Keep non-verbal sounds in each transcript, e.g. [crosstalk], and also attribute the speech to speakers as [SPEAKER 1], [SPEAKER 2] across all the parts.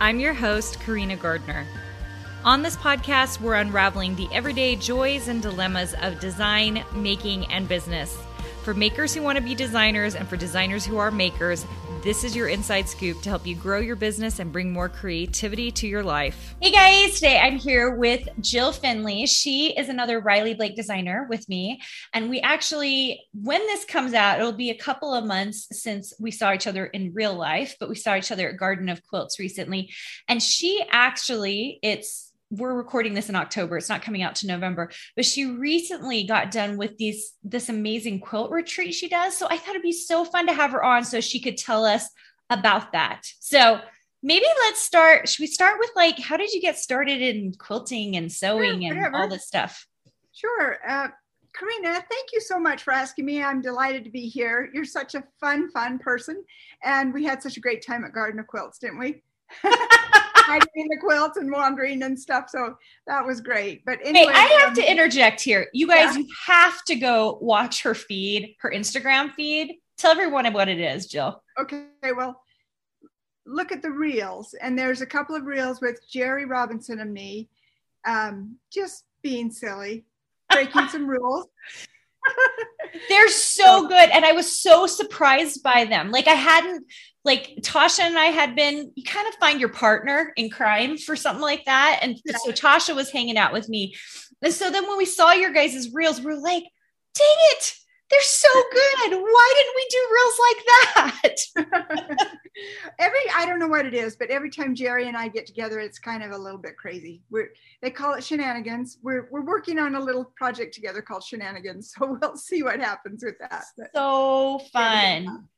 [SPEAKER 1] I'm your host, Karina Gardner. On this podcast, we're unraveling the everyday joys and dilemmas of design, making, and business. For makers who want to be designers and for designers who are makers, this is your inside scoop to help you grow your business and bring more creativity to your life. Hey guys, today I'm here with Jill Finley. She is another Riley Blake designer with me. And we actually, when this comes out, it'll be a couple of months since we saw each other in real life, but we saw each other at Garden of Quilts recently. And she actually, it's we're recording this in October. It's not coming out to November, but she recently got done with these this amazing quilt retreat she does. So I thought it'd be so fun to have her on so she could tell us about that. So maybe let's start. Should we start with like how did you get started in quilting and sewing yeah, and all this stuff?
[SPEAKER 2] Sure. Uh, Karina, thank you so much for asking me. I'm delighted to be here. You're such a fun, fun person. And we had such a great time at Garden of Quilts, didn't we? [laughs] hiding in the quilts and wandering and stuff. So that was great. But anyway,
[SPEAKER 1] hey, I have um, to interject here. You guys, yeah. you have to go watch her feed, her Instagram feed. Tell everyone what it is, Jill.
[SPEAKER 2] Okay. Well, look at the reels, and there's a couple of reels with Gerri Robinson and me, um, just being silly, breaking some [laughs] rules.
[SPEAKER 1] They're so good. And I was so surprised by them. Like I hadn't like Tasha and I had been, you kind of find your partner in crime for something like that. And so Tasha was hanging out with me. And so then when we saw your guys' reels, we are like, dang it, they're so good. Why didn't we do reels like
[SPEAKER 2] that? [laughs] every I don't know what it is, but every time Gerri and I get together, it's kind of a little bit crazy. We're they call it shenanigans. We're we're working on a little project together called shenanigans. [laughs] So we'll see what happens with that.
[SPEAKER 1] But, so fun.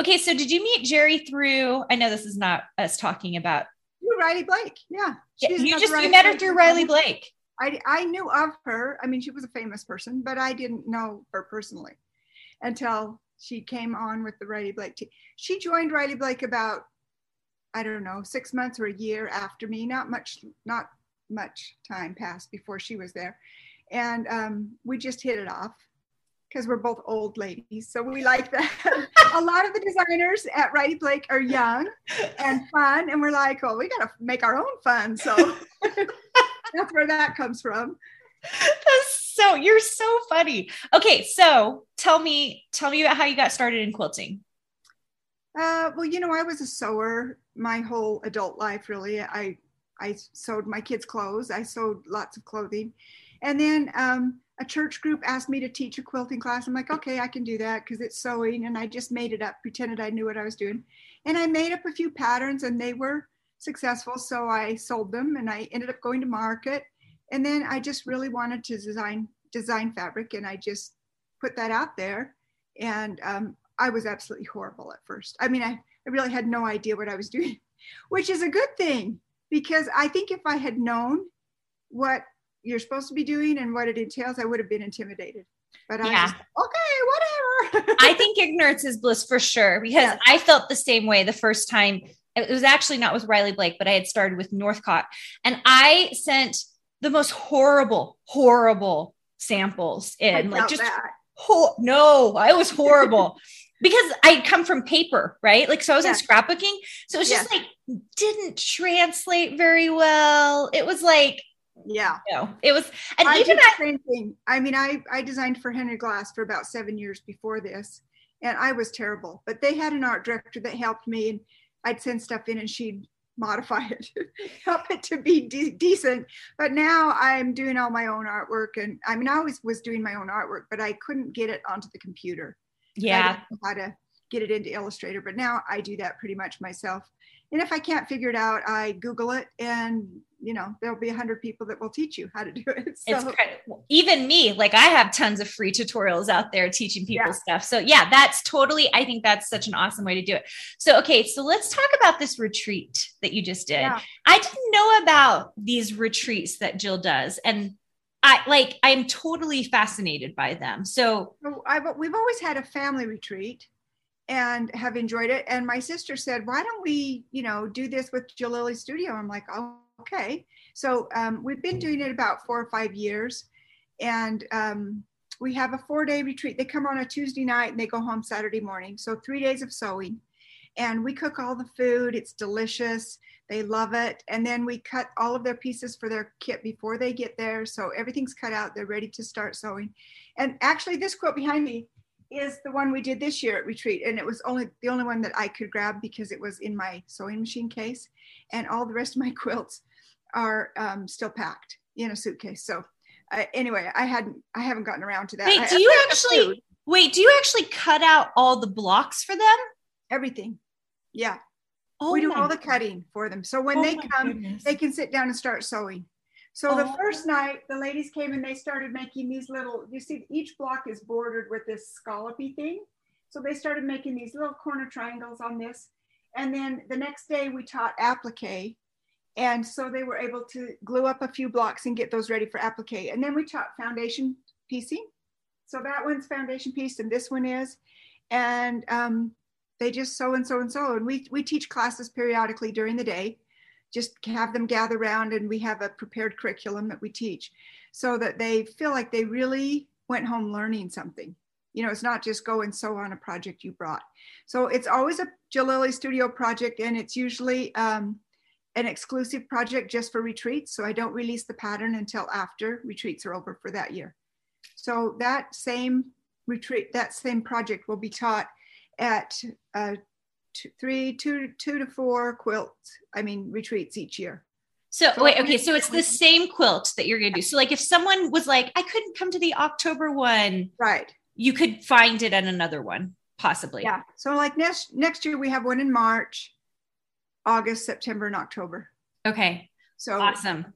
[SPEAKER 1] Okay, so did you meet Gerri through? I know this is not us talking about.
[SPEAKER 2] you, Riley Blake, yeah.
[SPEAKER 1] you just Riley you met her through Riley Blake.
[SPEAKER 2] I I knew of her. I mean, she was a famous person, but I didn't know her personally until she came on with the Riley Blake team. She joined Riley Blake about I don't know six months or a year after me. Not much, not much time passed before she was there, and um, we just hit it off because we're both old ladies. So we like that. [laughs] a lot of the designers at Riley Blake are young and fun. And we're like, well, we got to make our own fun. So [laughs] that's where that comes from.
[SPEAKER 1] That's so, you're so funny. Okay. So tell me, tell me about how you got started in quilting.
[SPEAKER 2] Uh, well, you know, I was a sewer my whole adult life, really. I, I sewed my kids' clothes. I sewed lots of clothing. And then um, a church group asked me to teach a quilting class. I'm like, okay, I can do that because it's sewing. And I just made it up, pretended I knew what I was doing. And I made up a few patterns and they were successful. So I sold them and I ended up going to market. And then I just really wanted to design design fabric and I just put that out there. And um, I was absolutely horrible at first. I mean, I, I really had no idea what I was doing, [laughs] which is a good thing because I think if I had known what you're supposed to be doing and what it entails, I would have been intimidated. But I yeah. Just, okay, whatever. [laughs]
[SPEAKER 1] I think ignorance is bliss for sure because yes. I felt the same way the first time. It was actually not with Riley Blake, but I had started with Northcott. And I sent the most horrible, horrible samples in. like just ho- no, I was horrible. [laughs] because I come from paper, right? Like, so I was in scrapbooking. So it was just like, didn't translate very well. It was like,
[SPEAKER 2] yeah
[SPEAKER 1] no it was and
[SPEAKER 2] I even the same thing i mean i i designed for henry glass for about seven years before this and i was terrible but they had an art director that helped me and i'd send stuff in and she'd [laughs] modify it, help it to be de- decent. But now I'm doing all my own artwork, and I mean, I always was doing my own artwork, but I couldn't get it onto the computer.
[SPEAKER 1] Yeah,
[SPEAKER 2] how to get it into Illustrator, but now I do that pretty much myself. And if I can't figure it out, I Google it, and you know there'll be a hundred people that will teach you how to do it. [laughs]
[SPEAKER 1] So. It's incredible. Even me, like I have tons of free tutorials out there teaching people yeah. stuff. So yeah, that's totally. I think that's such an awesome way to do it. So okay, so let's talk about this retreat that you just did. Yeah. I didn't know about these retreats that Jill does, and I like I'm totally fascinated by them. So oh,
[SPEAKER 2] I, we've always had a family retreat and have enjoyed it. And my sister said, why don't we, you know, do this with Jillily Studio? I'm like, oh, okay. So um, we've been doing it about four or five years. And um, we have a four day retreat. They come on a Tuesday night and they go home Saturday morning. So three days of sewing. And we cook all the food. It's delicious. They love it. And then we cut all of their pieces for their kit before they get there. So everything's cut out. They're ready to start sewing. And actually, this quilt behind me is the one we did this year at retreat and it was only the only one that i could grab because it was in my sewing machine case and all the rest of my [laughs] quilts are um, still packed in a suitcase. So uh, anyway i hadn't i haven't gotten around to that.
[SPEAKER 1] Wait do you actually wait do you actually cut out all the blocks for them?
[SPEAKER 2] Everything. Yeah. Oh we do all the cutting for them. So when oh they come goodness. they can sit down and start sewing so oh. the first night, the ladies came and they started making these little, you see, each block is bordered with this scallopy thing. So they started making these little corner triangles on this. And then the next day we taught applique. And so they were able to glue up a few blocks and get those ready for applique. And then we taught foundation piecing. So that one's foundation piece and this one is. And um, they just sew and sew and sew. And we, we teach classes periodically during the day just have them gather around and we have a prepared curriculum that we teach so that they feel like they really went home learning something. You know it's not just go and sew on a project you brought. So it's always a jillily studio project and it's usually um, an exclusive project just for retreats. So i don't release the pattern until after retreats are over for that year. So that same retreat that same project will be taught at uh, two, three, two, two to four quilts. I mean, retreats each year.
[SPEAKER 1] So, so wait, okay, so it's the same quilt that you're going to do. So, like, if someone was like, I couldn't come to the October one,
[SPEAKER 2] right?
[SPEAKER 1] You could find it at another one, possibly.
[SPEAKER 2] Yeah. So, like next next year, we have one in March, August, September, and October.
[SPEAKER 1] Okay. So awesome.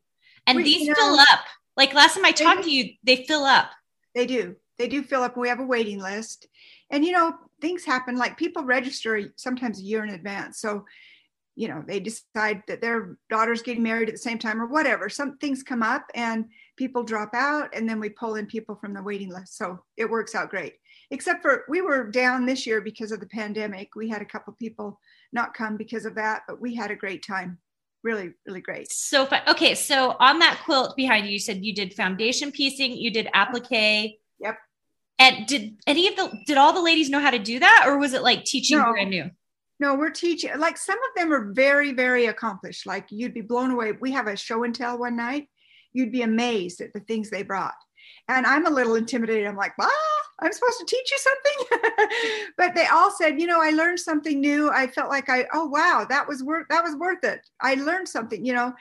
[SPEAKER 1] And we, these know, fill up. Like last time I talked to you, they fill up.
[SPEAKER 2] They do. They do fill up. We have a waiting list. And you know, things happen like people register sometimes a year in advance. So you know they decide that their daughter's getting married at the same time or whatever. Some things come up and people drop out and then we pull in people from the waiting list. So it works out great. Except for we were down this year because of the pandemic. We had a couple people not come because of that but we had a great time. Really really great.
[SPEAKER 1] So fun. Okay so on that quilt behind you you said you did foundation piecing you did applique.
[SPEAKER 2] Yep
[SPEAKER 1] and did any of the did all the ladies know how to do that, or was it like teaching no. brand new?
[SPEAKER 2] No, we're teaching. Like some of them are very, very accomplished. Like you'd be blown away. We have a show and tell one night. You'd be amazed at the things they brought. And I'm a little intimidated. I'm like, ah, I'm supposed to teach you something. [laughs] but they all said, you know, I learned something new. I felt like I, oh wow, that was worth that was worth it. I learned something. You know,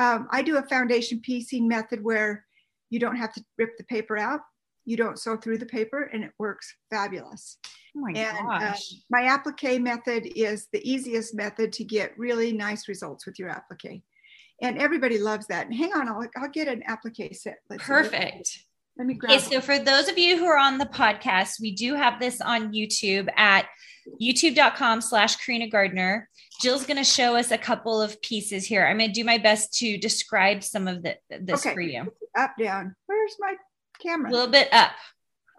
[SPEAKER 2] um, I do a foundation piecing method where you don't have to rip the paper out you don't sew through the paper and it works fabulous.
[SPEAKER 1] Oh my and, uh, gosh. Uh,
[SPEAKER 2] my applique method is the easiest method to get really nice results with your applique. And everybody loves that. And hang on, I'll, I'll get an applique set.
[SPEAKER 1] Let's Perfect.
[SPEAKER 2] Let me grab.
[SPEAKER 1] Okay, so for those of you who are on the podcast, we do have this on YouTube at youtube.com slash Karina Gardner. Jill's going to show us a couple of pieces here. I'm going to do my best to describe some of the, this okay. for you.
[SPEAKER 2] Up, down. Where's my camera?
[SPEAKER 1] A little bit up.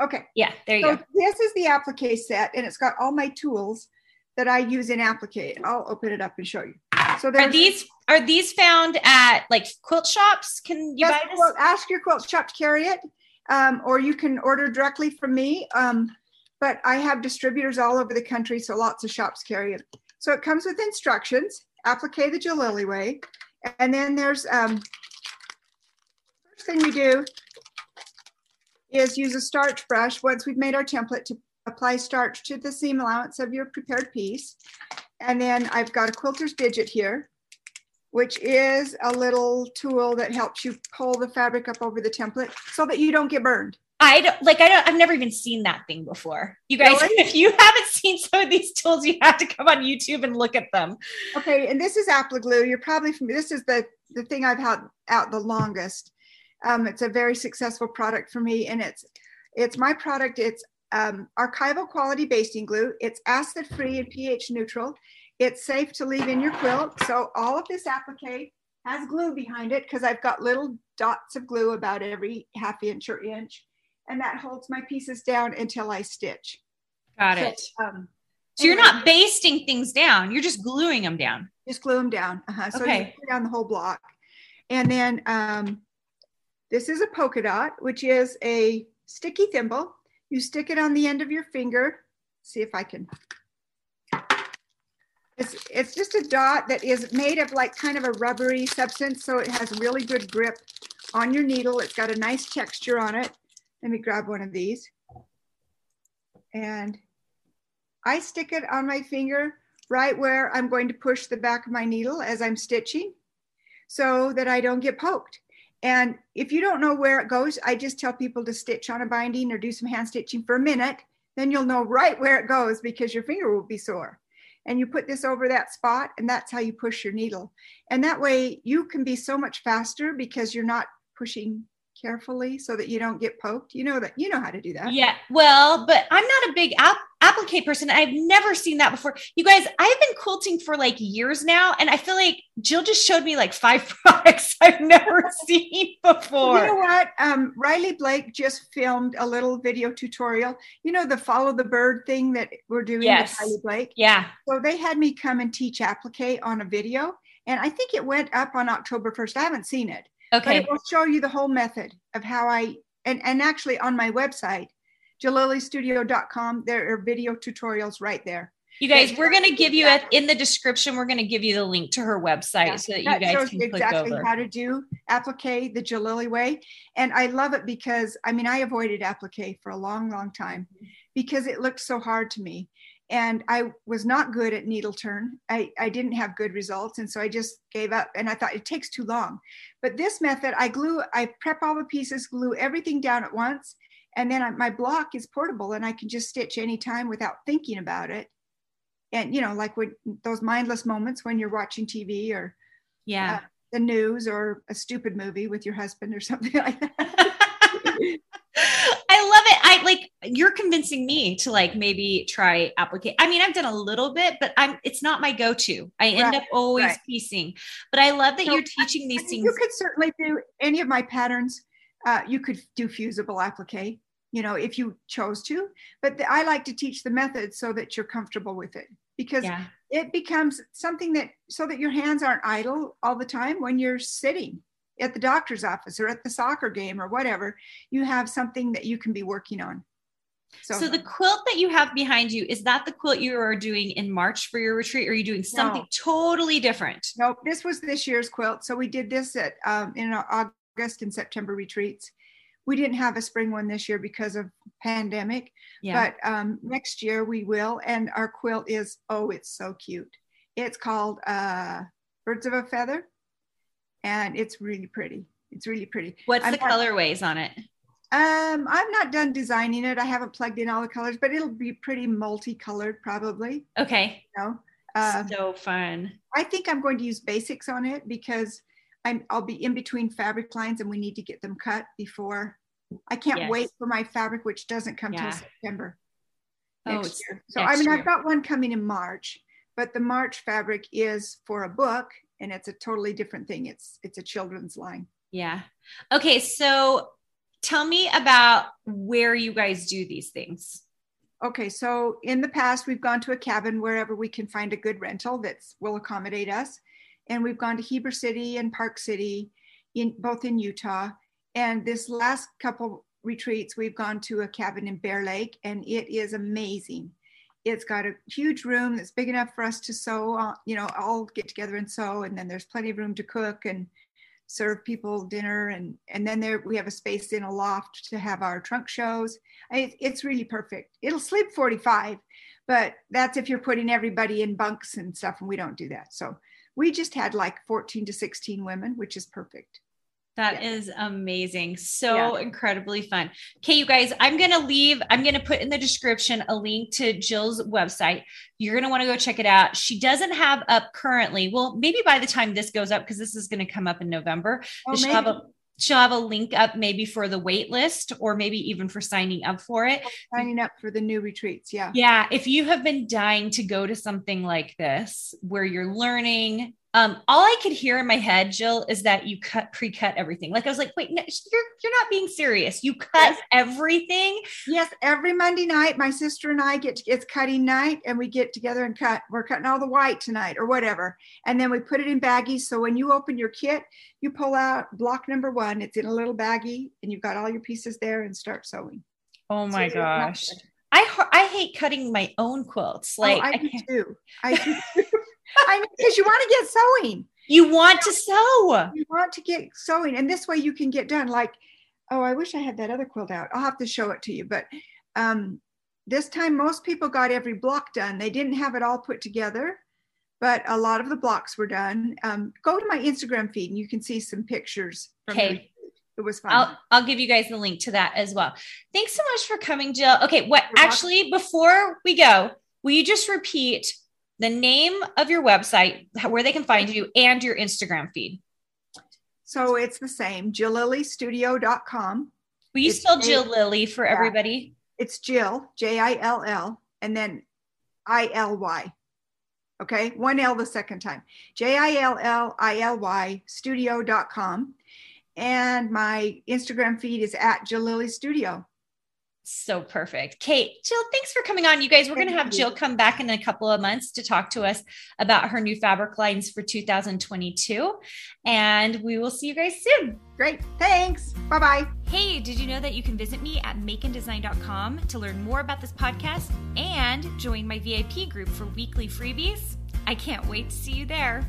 [SPEAKER 2] Okay.
[SPEAKER 1] Yeah, there you
[SPEAKER 2] so
[SPEAKER 1] go.
[SPEAKER 2] This is the applique set, and it's got all my tools that I use in applique. I'll open it up and show you.
[SPEAKER 1] So are these are these found at like quilt shops? Can you buy this?
[SPEAKER 2] Ask your quilt shop to carry it, um, or you can order directly from me. Um, but I have distributors all over the country, so lots of shops carry it. So it comes with instructions, applique the Jillily way, and then there's um, first thing we do is use a starch brush once we've made our template to apply starch to the seam allowance of your prepared piece. And then I've got a quilter's digit here. which is a little tool that helps you pull the fabric up over the template so that you don't get burned.
[SPEAKER 1] I don't like I don't I've never even seen that thing before. You guys, really? [laughs] if you haven't seen some of these tools, you have to come on YouTube and look at them.
[SPEAKER 2] Okay, and this is Appli-Glue. You're probably from this is the the thing I've had out the longest. Um, it's a very successful product for me, and it's it's my product. It's um, archival quality basting glue. It's acid free and pH neutral. It's safe to leave in your quilt. So all of this applique has glue behind it because I've got little dots of glue about every half inch or inch and that holds my pieces down until I stitch.
[SPEAKER 1] Got so, it. Um, so you're not basting things down; you're just gluing them down.
[SPEAKER 2] Just glue them down. Uh-huh. So okay. you put down the whole block, and then um, this is a polka dot, which is a sticky thimble. You stick it on the end of your finger. See if I can. It's, it's just a dot that is made of like kind of a rubbery substance, so it has really good grip on your needle. It's got a nice texture on it. Let me grab one of these. And I stick it on my finger right where I'm going to push the back of my needle as I'm stitching so that I don't get poked. And if you don't know where it goes, I just tell people to stitch on a binding or do some hand stitching for a minute. Then you'll know right where it goes because your finger will be sore. And you put this over that spot, and that's how you push your needle. And that way you can be so much faster because you're not pushing carefully so that you don't get poked? You know that you know how to do that.
[SPEAKER 1] Yeah. Well, but I'm not a big app applique person. I've never seen that before. You guys, I've been quilting for like years now, and I feel like Jill just showed me like five [laughs] products I've never [laughs] seen before.
[SPEAKER 2] You know what? Um, Riley Blake just filmed a little video tutorial. You know the follow the bird thing that we're doing yes. with Riley Blake.
[SPEAKER 1] Yeah.
[SPEAKER 2] So they had me come and teach applique on a video, and I think it went up on October first. I haven't seen it.
[SPEAKER 1] Okay.
[SPEAKER 2] But it will show you the whole method of how I, and, and actually on my website, jillilystudio.com, there are video tutorials right there.
[SPEAKER 1] You guys, we're going to give you a, in the description. We're going to give you the link to her website yeah, so that, that you guys can
[SPEAKER 2] exactly
[SPEAKER 1] click over.
[SPEAKER 2] how to do applique the Jillily way, and I love it because I mean I avoided applique for a long, long time because it looked so hard to me, and I was not good at needle turn. I, I didn't have good results. And so I just gave up and I thought it takes too long. But this method, I glue, I prep all the pieces, glue everything down at once. And then I, my block is portable and I can just stitch anytime without thinking about it. And, you know, like when those mindless moments when you're watching TV or
[SPEAKER 1] yeah, uh,
[SPEAKER 2] the news or a stupid movie with your husband or [laughs] something like that. [laughs]
[SPEAKER 1] I love it. I like you're convincing me to like maybe try applique. I mean, I've done a little bit, but I'm it's not my go-to. I end right, up always right. piecing. But I love that so, you're teaching these things.
[SPEAKER 2] You could certainly do any of my patterns. Uh, you could do fusible applique, you know, if you chose to. But the, I like to teach the method so that you're comfortable with it because yeah. it becomes something that so that your hands aren't idle all the time when you're sitting at the doctor's office or at the soccer game or whatever, you have something that you can be working on.
[SPEAKER 1] So, so the quilt that you have behind you is that the quilt you are doing in March for your retreat? Or are you doing something no. totally different?
[SPEAKER 2] Nope, this was this year's quilt. So we did this at um, in August and September retreats. We didn't have a spring one this year because of pandemic, yeah. but um, next year we will. And our quilt is oh, it's so cute. It's called uh, Birds of a Feather and it's really pretty. It's really pretty.
[SPEAKER 1] What's I'm the not, colorways on it?
[SPEAKER 2] Um, I'm not done designing it. I haven't plugged in all the colors, but it'll be pretty multicolored probably.
[SPEAKER 1] Okay.
[SPEAKER 2] You know?
[SPEAKER 1] uh, so fun.
[SPEAKER 2] I think I'm going to use basics on it because I'm I'll be in between fabric lines and we need to get them cut before. I can't yes. wait for my fabric, which doesn't come yeah. till September oh, year. So I mean, year. I've got one coming in March, but the March fabric is for a book and it's a totally different thing it's it's a children's line
[SPEAKER 1] yeah okay so tell me about where you guys do these things
[SPEAKER 2] okay so in the past we've gone to a cabin wherever we can find a good rental that will accommodate us and we've gone to heber city and park city in both in utah and this last couple retreats we've gone to a cabin in bear lake and it is amazing it's got a huge room that's big enough for us to sew, uh, you know, all get together and sew. And then there's plenty of room to cook and serve people dinner. And, and then there we have a space in a loft to have our trunk shows. It, it's really perfect. It'll sleep 45, but that's if you're putting everybody in bunks and stuff. And we don't do that. So we just had like 14 to 16 women, which is perfect.
[SPEAKER 1] That yeah. is amazing. So yeah. incredibly fun. Okay, you guys, I'm going to leave, I'm going to put in the description a link to Jill's website. You're going to want to go check it out. She doesn't have up currently. Well, maybe by the time this goes up, because this is going to come up in November, oh, she'll have a she'll have a link up maybe for the wait list or maybe even for signing up for it.
[SPEAKER 2] Signing up for the new retreats. Yeah.
[SPEAKER 1] Yeah. If you have been dying to go to something like this where you're learning um, all I could hear in my head, Jill, is that you cut pre-cut everything. Like I was like, wait, no, you're you're not being serious. You cut yes. everything.
[SPEAKER 2] Yes, every Monday night, my sister and I get to, it's cutting night, and we get together and cut. We're cutting all the white tonight, or whatever, and then we put it in baggies. So when you open your kit, you pull out block number one. It's in a little baggie, and you've got all your pieces there, and start sewing.
[SPEAKER 1] Oh my so gosh. I I hate cutting my own quilts. Like oh,
[SPEAKER 2] I, I do too. I do. [laughs] I mean, because you want to get sewing.
[SPEAKER 1] You want to sew.
[SPEAKER 2] You want to get sewing. And this way you can get done. Like, oh, I wish I had that other quilt out. I'll have to show it to you. But um, this time, most people got every block done. They didn't have it all put together, but a lot of the blocks were done. Um, go to my Instagram feed and you can see some pictures.
[SPEAKER 1] okay.
[SPEAKER 2] It was fun.
[SPEAKER 1] I'll, I'll give you guys the link to that as well. Thanks so much for coming, Jill. Okay, what You're actually, welcome. before we go, will you just repeat the name of your website, where they can find you, and your Instagram feed.
[SPEAKER 2] So it's the same, jillilystudio.com.
[SPEAKER 1] Will you it's spell Jillily for yeah, everybody?
[SPEAKER 2] It's Jill, J I L L, and then I L Y. Okay, one L the second time. J I L L I L Y studio.com. And my Instagram feed is at Lilly Studio.
[SPEAKER 1] So perfect. Kate, Jill, thanks for coming on. You guys, we're going to have Jill come back in a couple of months to talk to us about her new fabric lines for 2022. And we will see you guys soon.
[SPEAKER 2] Great. Thanks. Bye bye.
[SPEAKER 1] Hey, did you know that you can visit me at makeanddesign.com to learn more about this podcast and join my VIP group for weekly freebies? I can't wait to see you there.